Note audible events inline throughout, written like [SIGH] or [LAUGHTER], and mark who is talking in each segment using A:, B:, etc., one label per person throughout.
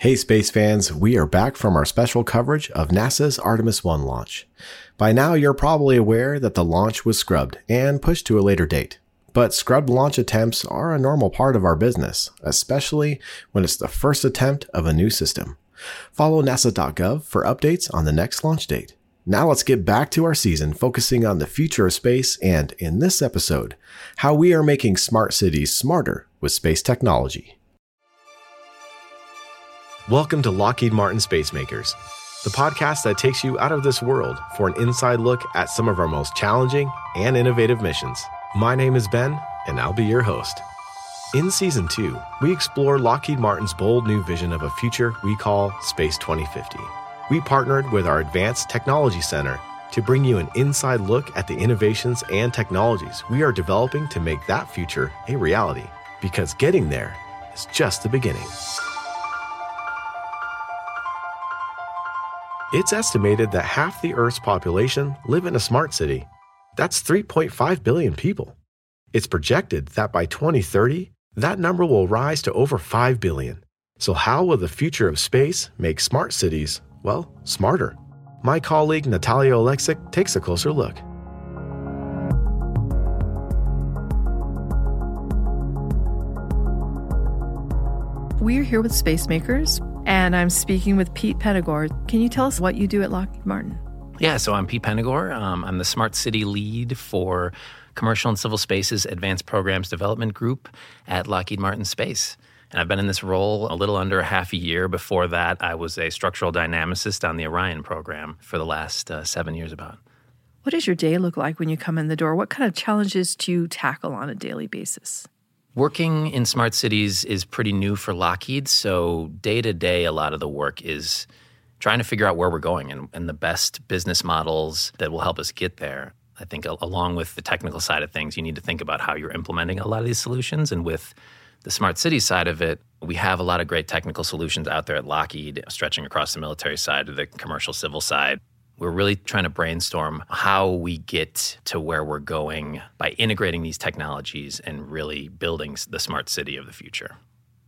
A: Hey, space fans, we are back from our special coverage of NASA's Artemis 1 launch. By now, you're probably aware that the launch was scrubbed and pushed to a later date. But scrubbed launch attempts are a normal part of our business, especially when it's the first attempt of a new system. Follow nasa.gov for updates on the next launch date. Now let's get back to our season focusing on the future of space and, in this episode, how we are making smart cities smarter with space technology. Welcome to Lockheed Martin Spacemakers, the podcast that takes you out of this world for an inside look at some of our most challenging and innovative missions. My name is Ben, and I'll be your host. In Season 2, we explore Lockheed Martin's bold new vision of a future we call Space 2050. We partnered with our Advanced Technology Center to bring you an inside look at the innovations and technologies we are developing to make that future a reality, because getting there is just the beginning. It's estimated that half the Earth's population live in a smart city. That's 3.5 billion people. It's projected that by 2030, that number will rise to over 5 billion. So, how will the future of space make smart cities, well, smarter? My colleague Natalia Oleksic takes a closer look.
B: We're here with Space Makers, and I'm speaking with Pete Penegor. Can you tell us what you do at Lockheed Martin?
C: Yeah, so I'm Pete Penegor. Um, I'm the Smart City lead for Commercial and Civil Spaces Advanced Programs Development Group at Lockheed Martin Space. And I've been in this role a little under a half a year. Before that, I was a structural dynamicist on the Orion program for the last uh, seven years about.
B: What does your day look like when you come in the door? What kind of challenges do you tackle on a daily basis?
C: Working in smart cities is pretty new for Lockheed. So, day to day, a lot of the work is trying to figure out where we're going and, and, the best business models that will help us get there. I think, along with the technical side of things, you need to think about how you're implementing a lot of these solutions. And with the smart city side of it, we have a lot of great technical solutions out there at Lockheed, stretching across the military side to the commercial civil side. We're really trying to brainstorm how we get to where we're going by integrating these technologies and really building the smart city of the future.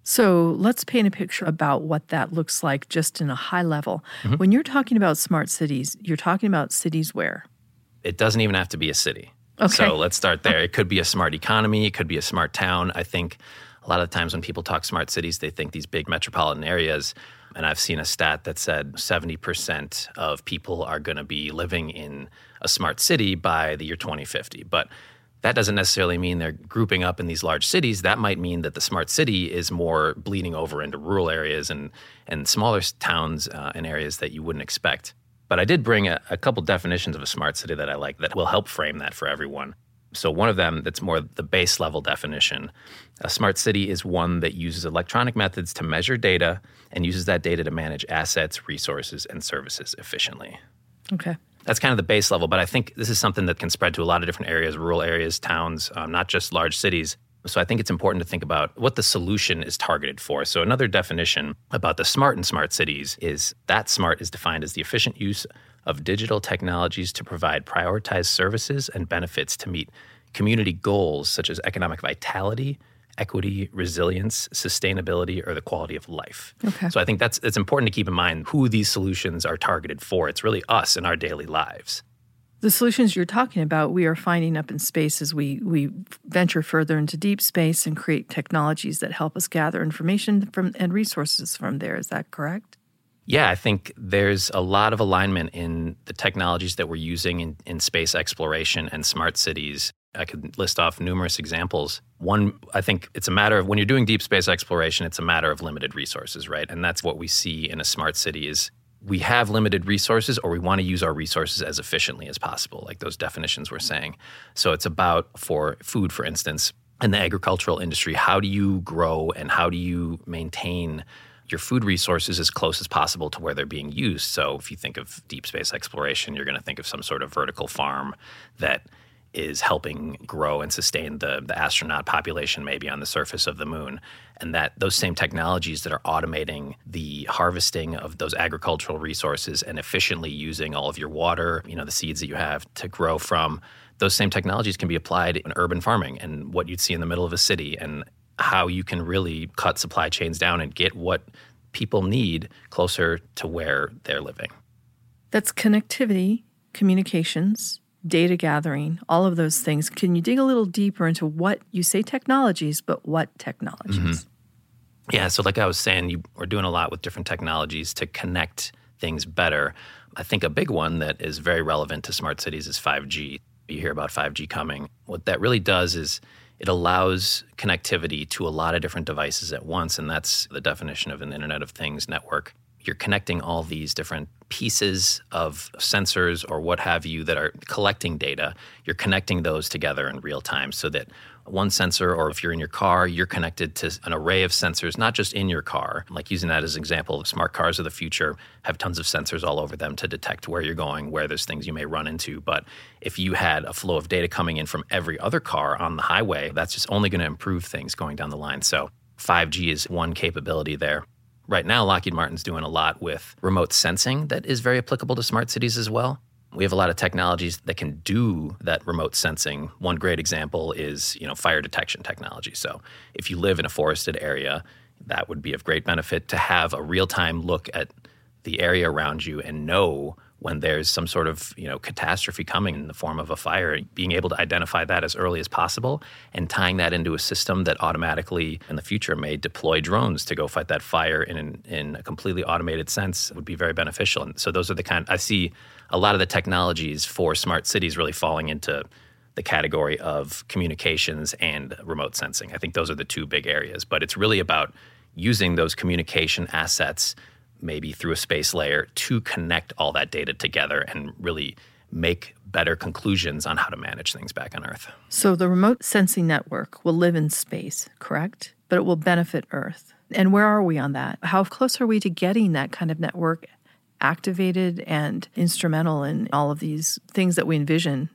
B: So let's paint a picture about what that looks like just in a high level. Mm-hmm. When you're talking about smart cities, you're talking about cities where?
C: It doesn't even have to be a city.
B: Okay.
C: So let's start there. [LAUGHS] It could be a smart economy, it could be a smart town. I think a lot of times when people talk smart cities, they think these big metropolitan areas. And I've seen a stat that said 70% of people are going to be living in a smart city by the year 2050. But that doesn't necessarily mean they're grouping up in these large cities. That might mean that the smart city is more bleeding over into rural areas and, and smaller towns uh, and areas that you wouldn't expect. But I did bring a, a couple definitions of a smart city that I like that will help frame that for everyone. So, one of them that's more the base level definition a smart city is one that uses electronic methods to measure data and uses that data to manage assets, resources, and services efficiently.
B: Okay.
C: That's kind of the base level, but I think this is something that can spread to a lot of different areas, rural areas, towns, um, not just large cities. So I think it's important to think about what the solution is targeted for. So another definition about the smart and smart cities is that smart is defined as the efficient use of digital technologies to provide prioritized services and benefits to meet community goals such as economic vitality, equity, resilience, sustainability, or the quality of life.
B: Okay.
C: So I think that's it's important to keep in mind who these solutions are targeted for. It's really us in our daily lives.
B: The solutions you're talking about, we are finding up in space as we, we venture further into deep space and create technologies that help us gather information from and resources from there. Is that correct?
C: Yeah, I think there's a lot of alignment in the technologies that we're using in, in space exploration and smart cities. I could list off numerous examples. One, I think it's a matter of when you're doing deep space exploration, it's a matter of limited resources, right? And that's what we see in a smart city is we have limited resources or we want to use our resources as efficiently as possible, like those definitions we're saying. So it's about for food, for instance, in the agricultural industry, how do you grow and how do you maintain your food resources as close as possible to where they're being used. So if you think of deep space exploration, you're going to think of some sort of vertical farm that is helping grow and sustain the, the astronaut population maybe on the surface of the moon and that those same technologies that are automating the harvesting of those agricultural resources and efficiently using all of your water you know the seeds that you have to grow from those same technologies can be applied in urban farming and what you'd see in the middle of a city and how you can really cut supply chains down and get what people need closer to where they're living.
B: That's connectivity, communications, data gathering, all of those things. Can you dig a little deeper into what you say technologies, but what technologies? Mm-hmm.
C: Yeah, so like I was saying, you are doing a lot with different technologies to connect things better. I think a big one that is very relevant to smart cities is 5G. You hear about 5G coming. What that really does is it allows connectivity to a lot of different devices at once, and that's the definition of an Internet of Things network. You're connecting all these different pieces of sensors or what have you that are collecting data. You're connecting those together in real time so that one sensor, or if you're in your car, you're connected to an array of sensors, not just in your car. Like using that as an example, smart cars of the future have tons of sensors all over them to detect where you're going, where there's things you may run into. But if you had a flow of data coming in from every other car on the highway, that's just only going to improve things going down the line. So 5G is one capability there. Right now, Lockheed Martin's doing a lot with remote sensing that is very applicable to smart cities as well. We have a lot of technologies that can do that remote sensing. One great example is, you know, fire detection technology. So, if you live in a forested area, that would be of great benefit to have a real-time look at the area around you and know when there's some sort of you know catastrophe coming in the form of a fire being able to identify that as early as possible and tying that into a system that automatically in the future may deploy drones to go fight that fire in in a completely automated sense would be very beneficial and so those are the kind I see a lot of the technologies for smart cities really falling into the category of communications and remote sensing. I think those are the two big areas, but it's really about using those communication assets maybe through a space layer to connect all that data together and really make better conclusions on how to manage things back on Earth.
B: So the remote sensing network will live in space, correct? But it will benefit Earth. And where are we on that? How close are we to getting that kind of network activated and instrumental in all of these things that we envision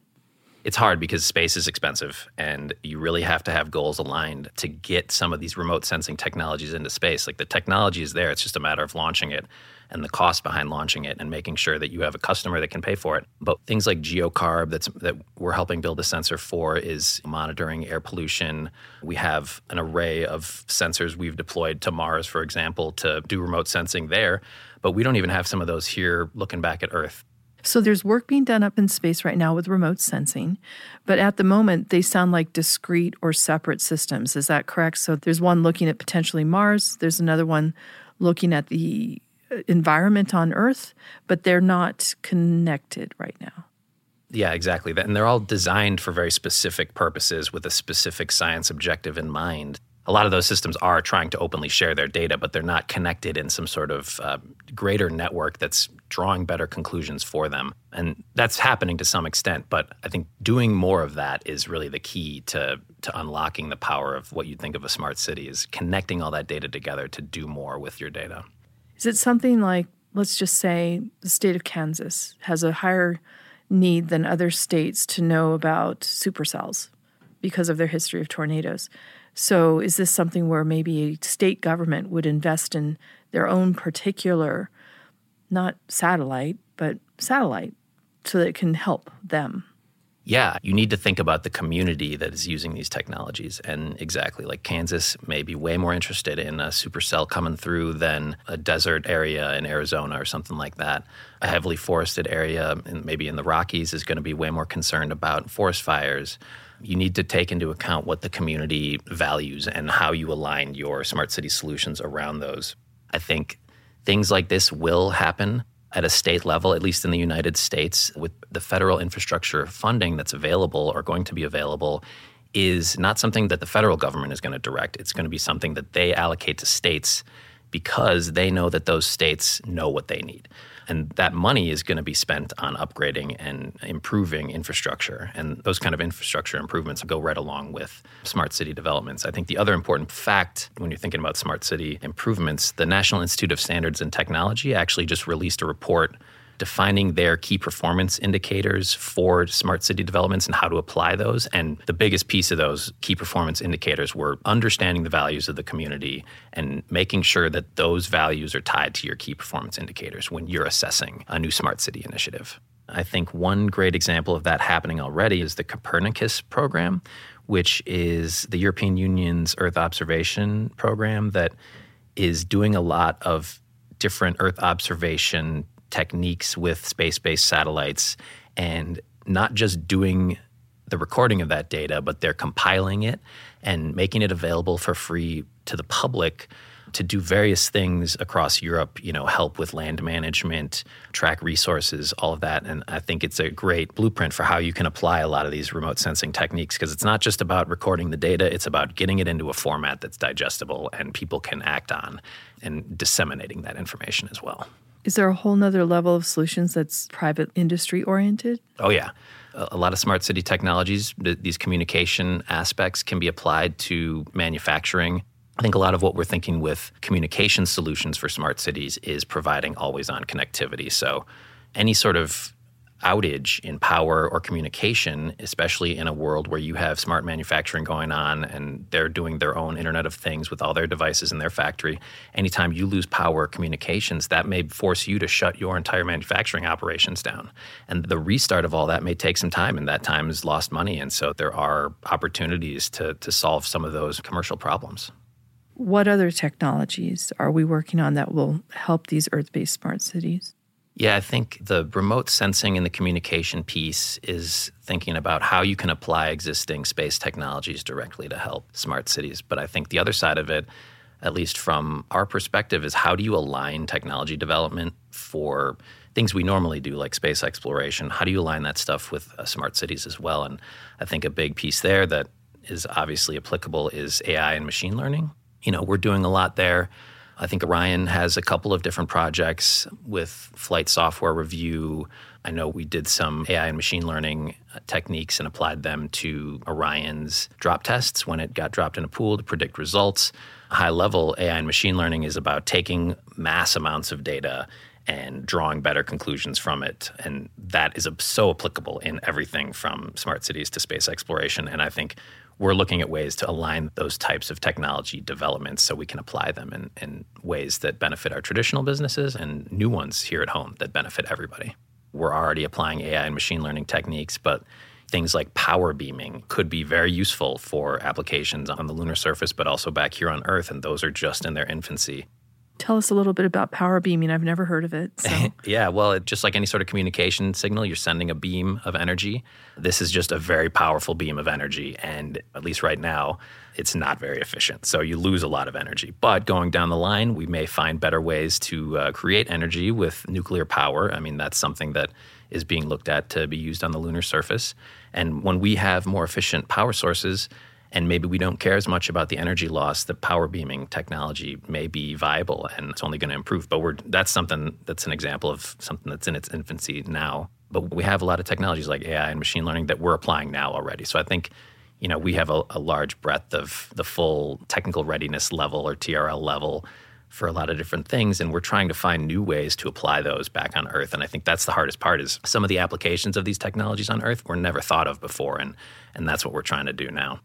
C: it's hard because space is expensive and you really have to have goals aligned to get some of these remote sensing technologies into space. Like the technology is there, it's just a matter of launching it and the cost behind launching it and making sure that you have a customer that can pay for it. But things like GeoCarb that's that we're helping build a sensor for is monitoring air pollution. We have an array of sensors we've deployed to Mars, for example, to do remote sensing there. But we don't even have some of those here looking back at Earth.
B: So there's work being done up in space right now with remote sensing, but at the moment they sound like discrete or separate systems. Is that correct? So there's one looking at potentially Mars, there's another one looking at the uh, environment on Earth, but they're not connected right now.
C: Yeah, exactly. And they're all designed for very specific purposes with a specific science objective in mind a lot of those systems are trying to openly share their data, but they're not connected in some sort of uh, greater network that's drawing better conclusions for them. And that's happening to some extent, but I think doing more of that is really the key to, to unlocking the power of what you think of a smart city is connecting all that data together to do more with your data.
B: Is it something like, let's just say, the state of Kansas has a higher need than other states to know about supercells because of their history of tornadoes? So, is this something where maybe a state government would invest in their own particular, not satellite, but satellite, so that it can help them?
C: Yeah, you need to think about the community that is using these technologies. And exactly, like Kansas may be way more interested in a supercell coming through than a desert area in Arizona or something like that. A heavily forested area, maybe in the Rockies, is going to be way more concerned about forest fires you need to take into account what the community values and how you align your smart city solutions around those. I think things like this will happen at a state level, at least in the United States, with the federal infrastructure funding that's available or going to be available is not something that the federal government is going to direct. It's going to be something that they allocate to states because they know that those states know what they need. And that money is going to be spent on upgrading and improving infrastructure. And those kind of infrastructure improvements go right along with smart city developments. I think the other important fact when you're thinking about smart city improvements, the National Institute of Standards and Technology actually just released a report defining their key performance indicators for smart city developments and how to apply those. And the biggest piece of those key performance indicators were understanding the values of the community and making sure that those values are tied to your key performance indicators when you're assessing a new smart city initiative. I think one great example of that happening already is the Copernicus program, which is the European Union's Earth observation program that is doing a lot of different Earth observation techniques with space based satellites and not just doing the recording of that data, but they're compiling it and making it available for free to the public to do various things across Europe, you know, help with land management, track resources, all of that. And I think it's a great blueprint for how you can apply a lot of these remote sensing techniques because it's not just about recording the data, it's about getting it into a format that's digestible and people can act on and disseminating that information as well.
B: Is there a whole nother level of solutions that's private industry oriented?
C: Oh, yeah. A lot of smart city technologies, these communication aspects can be applied to manufacturing I think a lot of what we're thinking with communication solutions for smart cities is providing always on connectivity. So, any sort of outage in power or communication, especially in a world where you have smart manufacturing going on and they're doing their own Internet of Things with all their devices in their factory, anytime you lose power or communications, that may force you to shut your entire manufacturing operations down. And the restart of all that may take some time, and that time is lost money. And so there are opportunities to, to solve some of those commercial problems.
B: What other technologies are we working on that will help these Earth based smart cities?
C: Yeah, I think the remote sensing and the communication piece is thinking about how you can apply existing space technologies directly to help smart cities. But I think the other side of it, at least from our perspective, is how do you align technology development for things we normally do, like space exploration? How do you align that stuff with uh, smart cities as well? And I think a big piece there that is obviously applicable is AI and machine learning you know, we're doing a lot there. I think Orion has a couple of different projects with flight software review. I know we did some AI and machine learning uh, techniques and applied them to Orion's drop tests when it got dropped in a pool to predict results. High level AI and machine learning is about taking mass amounts of data and drawing better conclusions from it. And that is so applicable in everything from smart cities to space exploration. And I think we're looking at ways to align those types of technology developments so we can apply them in, in ways that benefit our traditional businesses and new ones here at home that benefit everybody. We're already applying AI and machine learning techniques, but things like power beaming could be very useful for applications on the lunar surface, but also back here on Earth, and those are just in their infancy.
B: Tell us a little bit about power beaming. I've never heard of it. So. [LAUGHS]
C: yeah, well, it, just like any sort of communication signal, you're sending a beam of energy. This is just a very powerful beam of energy. And at least right now, it's not very efficient. So you lose a lot of energy. But going down the line, we may find better ways to uh, create energy with nuclear power. I mean, that's something that is being looked at to be used on the lunar surface. And when we have more efficient power sources, and maybe we don't care as much about the energy loss, the power beaming technology may be viable and it's only going to improve. But we're, that's something that's an example of something that's in its infancy now. But we have a lot of technologies like AI and machine learning that we're applying now already. So I think, you know, we have a, a large breadth of the full technical readiness level or TRL level for a lot of different things and we're trying to find new ways to apply those back on earth and i think that's the hardest part is some of the applications of these technologies on earth were never thought of before and and that's what we're trying to do now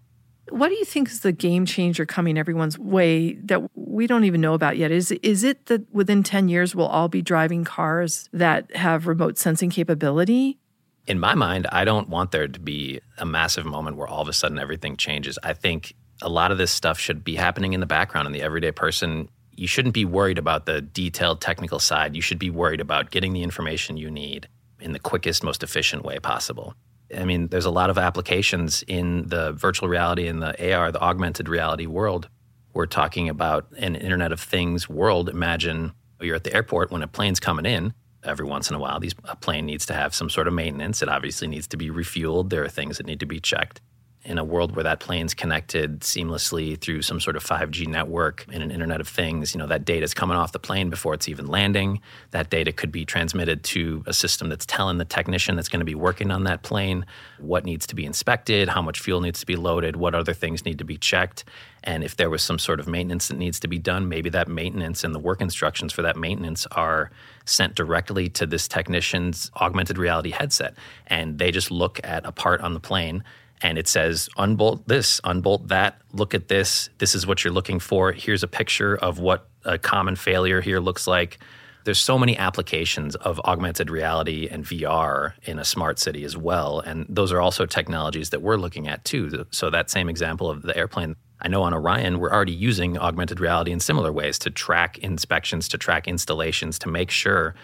B: what do you think is the game changer coming everyone's way that we don't even know about yet? Is is it that within 10 years we'll all be driving cars that have remote sensing capability?
C: In my mind, I don't want there to be a massive moment where all of a sudden everything changes. I think a lot of this stuff should be happening in the background and the everyday person you shouldn't be worried about the detailed technical side. You should be worried about getting the information you need in the quickest, most efficient way possible. I mean, there's a lot of applications in the virtual reality and the AR, the augmented reality world. We're talking about an Internet of Things world. Imagine you're at the airport when a plane's coming in. Every once in a while, these, a plane needs to have some sort of maintenance. It obviously needs to be refueled. There are things that need to be checked in a world where that plane's connected seamlessly through some sort of 5G network in an Internet of Things, you know, that data is coming off the plane before it's even landing. That data could be transmitted to a system that's telling the technician that's going to be working on that plane what needs to be inspected, how much fuel needs to be loaded, what other things need to be checked. And if there was some sort of maintenance that needs to be done, maybe that maintenance and the work instructions for that maintenance are sent directly to this technician's augmented reality headset. And they just look at a part on the plane and it says unbolt this, unbolt that, look at this, this is what you're looking for. Here's a picture of what a common failure here looks like. There's so many applications of augmented reality and VR in a smart city as well. And those are also technologies that we're looking at too. So, that same example of the airplane, I know on Orion, we're already using augmented reality in similar ways to track inspections, to track installations, to make sure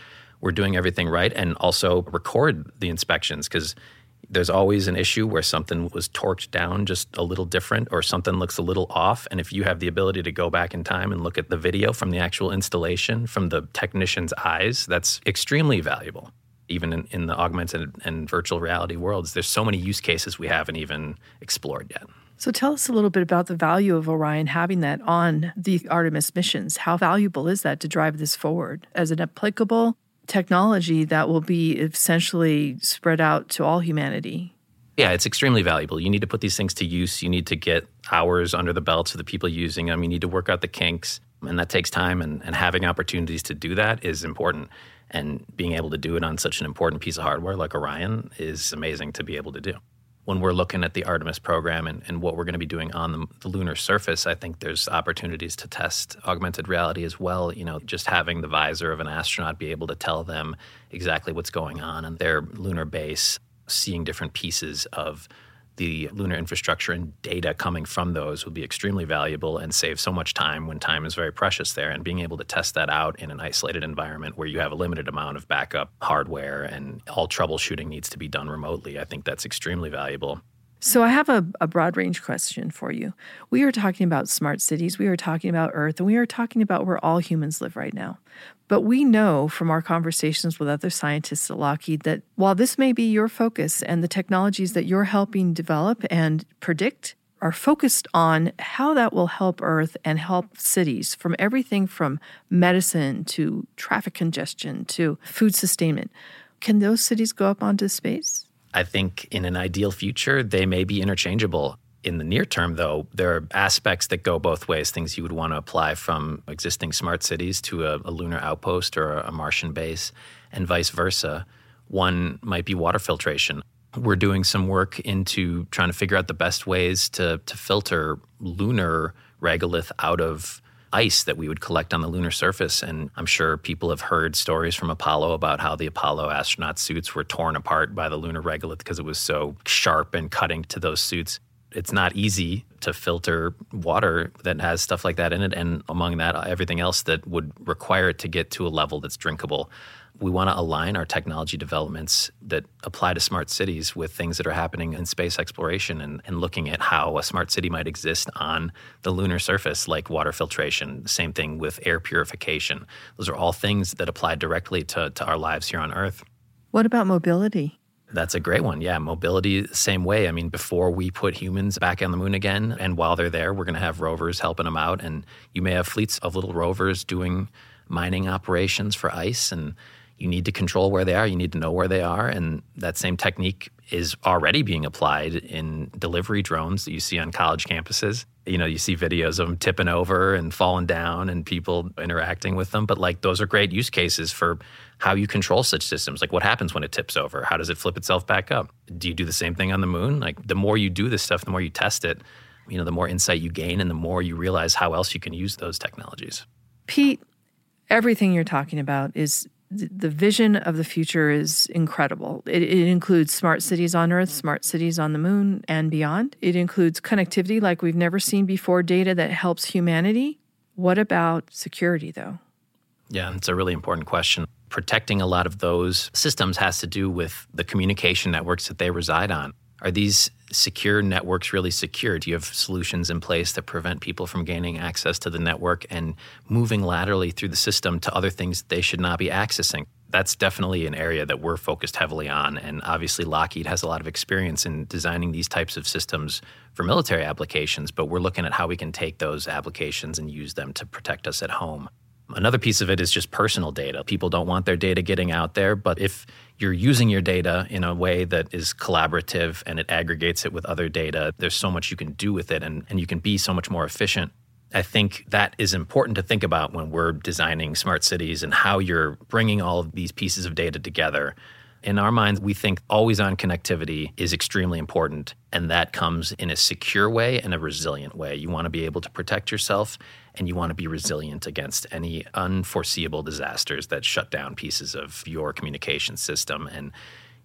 C: we're doing everything right and also record the inspections because there's always an issue where something was torqued down just a little different or something looks a little off. And if you have the ability to go back in time and look at the video from the actual installation from the technician's eyes, that's extremely valuable. Even in, in the augmented and virtual reality worlds, there's so many use cases we haven't even explored yet.
B: So tell us a little bit about the value of Orion having that on the Artemis missions. How valuable is that to drive this forward as an applicable technology that will be essentially spread out to all humanity?
C: Yeah, it's extremely valuable. You need to put these things to use. You need to get hours under the belts of the people using them. You need to work out the kinks, and that takes time. And, and having opportunities to do that is important. And being able to do it on such an important piece of hardware like Orion is amazing to be able to do when we're looking at the Artemis program and, and what we're going to be doing on the, the, lunar surface, I think there's opportunities to test augmented reality as well. You know, just having the visor of an astronaut be able to tell them exactly what's going on in their lunar base, seeing different pieces of the lunar infrastructure and data coming from those would be extremely valuable and save so much time when time is very precious there. And being able to test that out in an isolated environment where you have a limited amount of backup hardware and all troubleshooting needs to be done remotely, I think that's extremely valuable.
B: So, I have a, a, broad range question for you. We are talking about smart cities, we are talking about Earth, and we are talking about where all humans live right now. But we know from our conversations with other scientists at Lockheed that while this may be your focus and the technologies that you're helping develop and predict are focused on how that will help Earth and help cities from everything from medicine to traffic congestion to food sustainment. Can those cities go up onto space?
C: I think in an ideal future, they may be interchangeable. In the near term, though, there are aspects that go both ways, things you would want to apply from existing smart cities to a, a lunar outpost or a Martian base, and vice versa. One might be water filtration. We're doing some work into trying to figure out the best ways to, to filter lunar regolith out of ice that we would collect on the lunar surface. And I'm sure people have heard stories from Apollo about how the Apollo astronaut suits were torn apart by the lunar regolith because it was so sharp and cutting to those suits it's not easy to filter water that has stuff like that in it. And among that, everything else that would require it to get to a level that's drinkable. We want to align our technology developments that apply to smart cities with things that are happening in space exploration and, and looking at how a smart city might exist on the lunar surface, like water filtration. Same thing with air purification. Those are all things that apply directly to, to our lives here on Earth.
B: What about mobility?
C: That's a great one. Yeah, mobility, same way. I mean, before we put humans back on the moon again, and while they're there, we're going to have rovers helping them out. And you may have fleets of little rovers doing mining operations for ice, and you need to control where they are. You need to know where they are. And that same technique is already being applied in delivery drones that you see on college campuses. You know, you see videos of them tipping over and falling down and people interacting with them. But like, those are great use cases for how you control such systems. Like, what happens when it tips over? How does it flip itself back up? Do you do the same thing on the moon? Like, the more you do this stuff, the more you test it, you know, the more insight you gain and the more you realize how else you can use those technologies.
B: Pete, everything you're talking about is the vision of the future is incredible. It, it, includes smart cities on Earth, smart cities on the moon, and beyond. It includes connectivity like we've never seen before, data that helps humanity. What about security, though?
C: Yeah, it's a really important question. Protecting a lot of those systems has to do with the communication networks that they reside on. Are these secure networks really secure? Do you have solutions in place that prevent people from gaining access to the network and moving laterally through the system to other things they should not be accessing? That's definitely an area that we're focused heavily on. And obviously, Lockheed has a lot of experience in designing these types of systems for military applications, but we're looking at how we can take those applications and use them to protect us at home. Another piece of it is just personal data. People don't want their data getting out there, but if you're using your data in a way that is collaborative and it aggregates it with other data, there's so much you can do with it and, and you can be so much more efficient. I think that is important to think about when we're designing smart cities and how you're bringing all of these pieces of data together in our minds, we think always on connectivity is extremely important. And that comes in a secure way and a resilient way. You want to be able to protect yourself and you want to be resilient against any unforeseeable disasters that shut down pieces of your communication system. And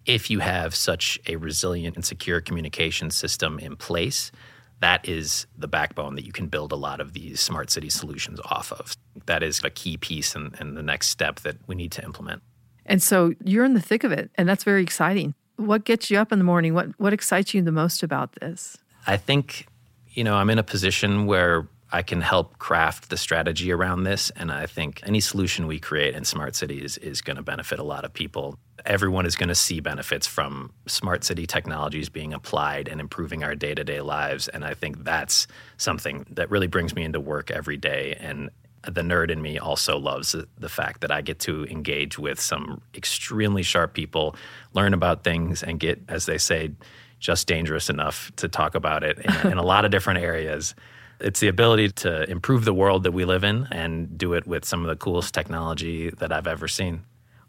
C: if you have such a resilient and secure communication system in place, that is the backbone that you can build a lot of these smart city solutions off of. That is a key piece and, the next step that we need to implement.
B: And so you're in the thick of it, and that's very exciting. What gets you up in the morning? What what excites you the most about this?
C: I think, you know, I'm in a position where I can help craft the strategy around this. And I think any solution we create in smart cities is going to benefit a lot of people. Everyone is going to see benefits from smart city technologies being applied and improving our day to day lives. And I think that's something that really brings me into work every day. And the nerd in me also loves the fact that I get to engage with some extremely sharp people, learn about things, and get, as they say, just dangerous enough to talk about it in, in a lot of different areas. It's the ability to improve the world that we live in and do it with some of the coolest technology that I've ever seen.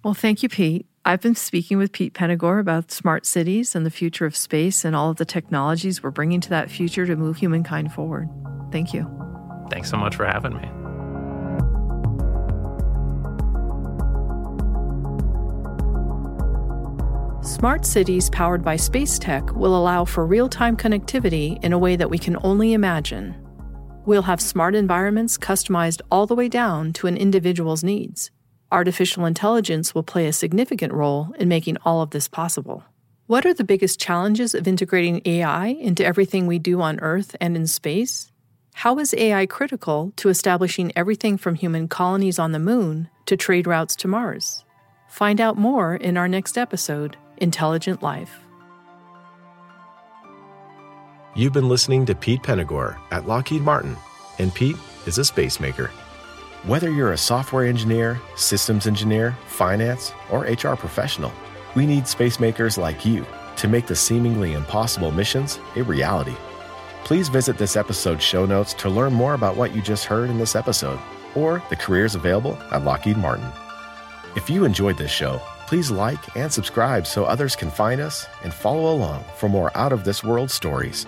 B: Well, thank you, Pete. I've been speaking with Pete Penegor about smart cities and the future of space and all of the technologies we're bringing to that future to move humankind forward. Thank you.
C: Thanks so much for having me.
B: Smart cities powered by space tech will allow for real time connectivity in a way that we can only imagine. We'll have smart environments customized all the way down to an individual's needs. Artificial intelligence will play a significant role in making all of this possible. What are the biggest challenges of integrating AI into everything we do on Earth and in space? How is AI critical to establishing everything from human colonies on the moon to trade routes to Mars? Find out more in our next episode Intelligent Life.
A: You've been listening to Pete Penegor at Lockheed Martin, and Pete is a space maker. Whether you're a software engineer, systems engineer, finance, or HR professional, we need space makers like you to make the seemingly impossible missions a reality. Please visit this episode's show notes to learn more about what you just heard in this episode or the careers available at Lockheed Martin. If you enjoyed this show, please like and subscribe so others can find us and follow along for more out of this world stories.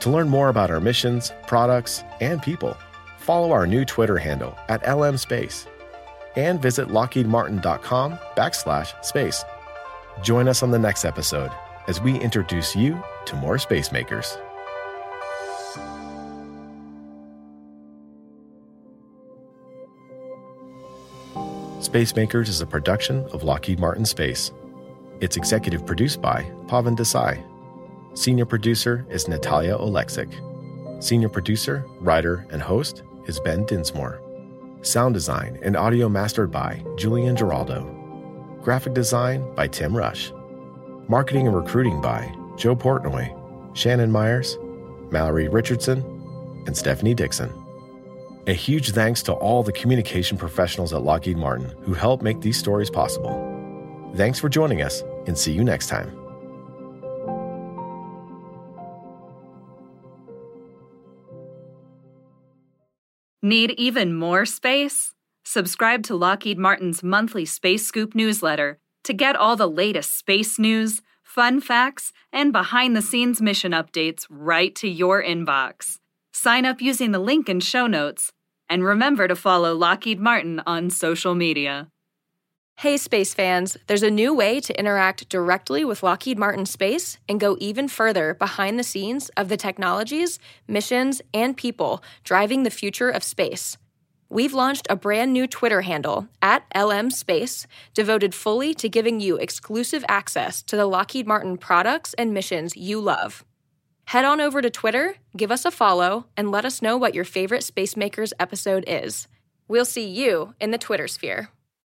A: To learn more about our missions, products, and people, follow our new Twitter handle at LMSpace and visit lockheedmartin.com backslash space. Join us on the next episode as we introduce you to more space makers. Space Makers is a production of Lockheed Martin Space. It's executive produced by Pavan Desai Senior producer is Natalia Oleksic. Senior producer, writer, and host is Ben Dinsmore. Sound design and audio mastered by Julian Giraldo. Graphic design by Tim Rush. Marketing and recruiting by Joe Portnoy, Shannon Myers, Mallory Richardson, and Stephanie Dixon. A huge thanks to all the communication professionals at Lockheed Martin who help make these stories possible. Thanks for joining us, and see you next time.
D: Need even more space? Subscribe to Lockheed Martin's monthly Space Scoop newsletter to get all the latest space news, fun facts, and behind the scenes mission updates right to your inbox. Sign up using the link in show notes, and remember to follow Lockheed Martin on social media.
E: Hey, space fans, there's a new way to interact directly with Lockheed Martin Space and go even further behind the scenes of the technologies, missions, and people driving the future of space. We've launched a brand new Twitter handle at LM Space devoted fully to giving you exclusive access to the Lockheed Martin products and missions you love. Head on over to Twitter, give us a follow, and let us know what your favorite Spacemakers episode is. We'll see you in the Twitter sphere.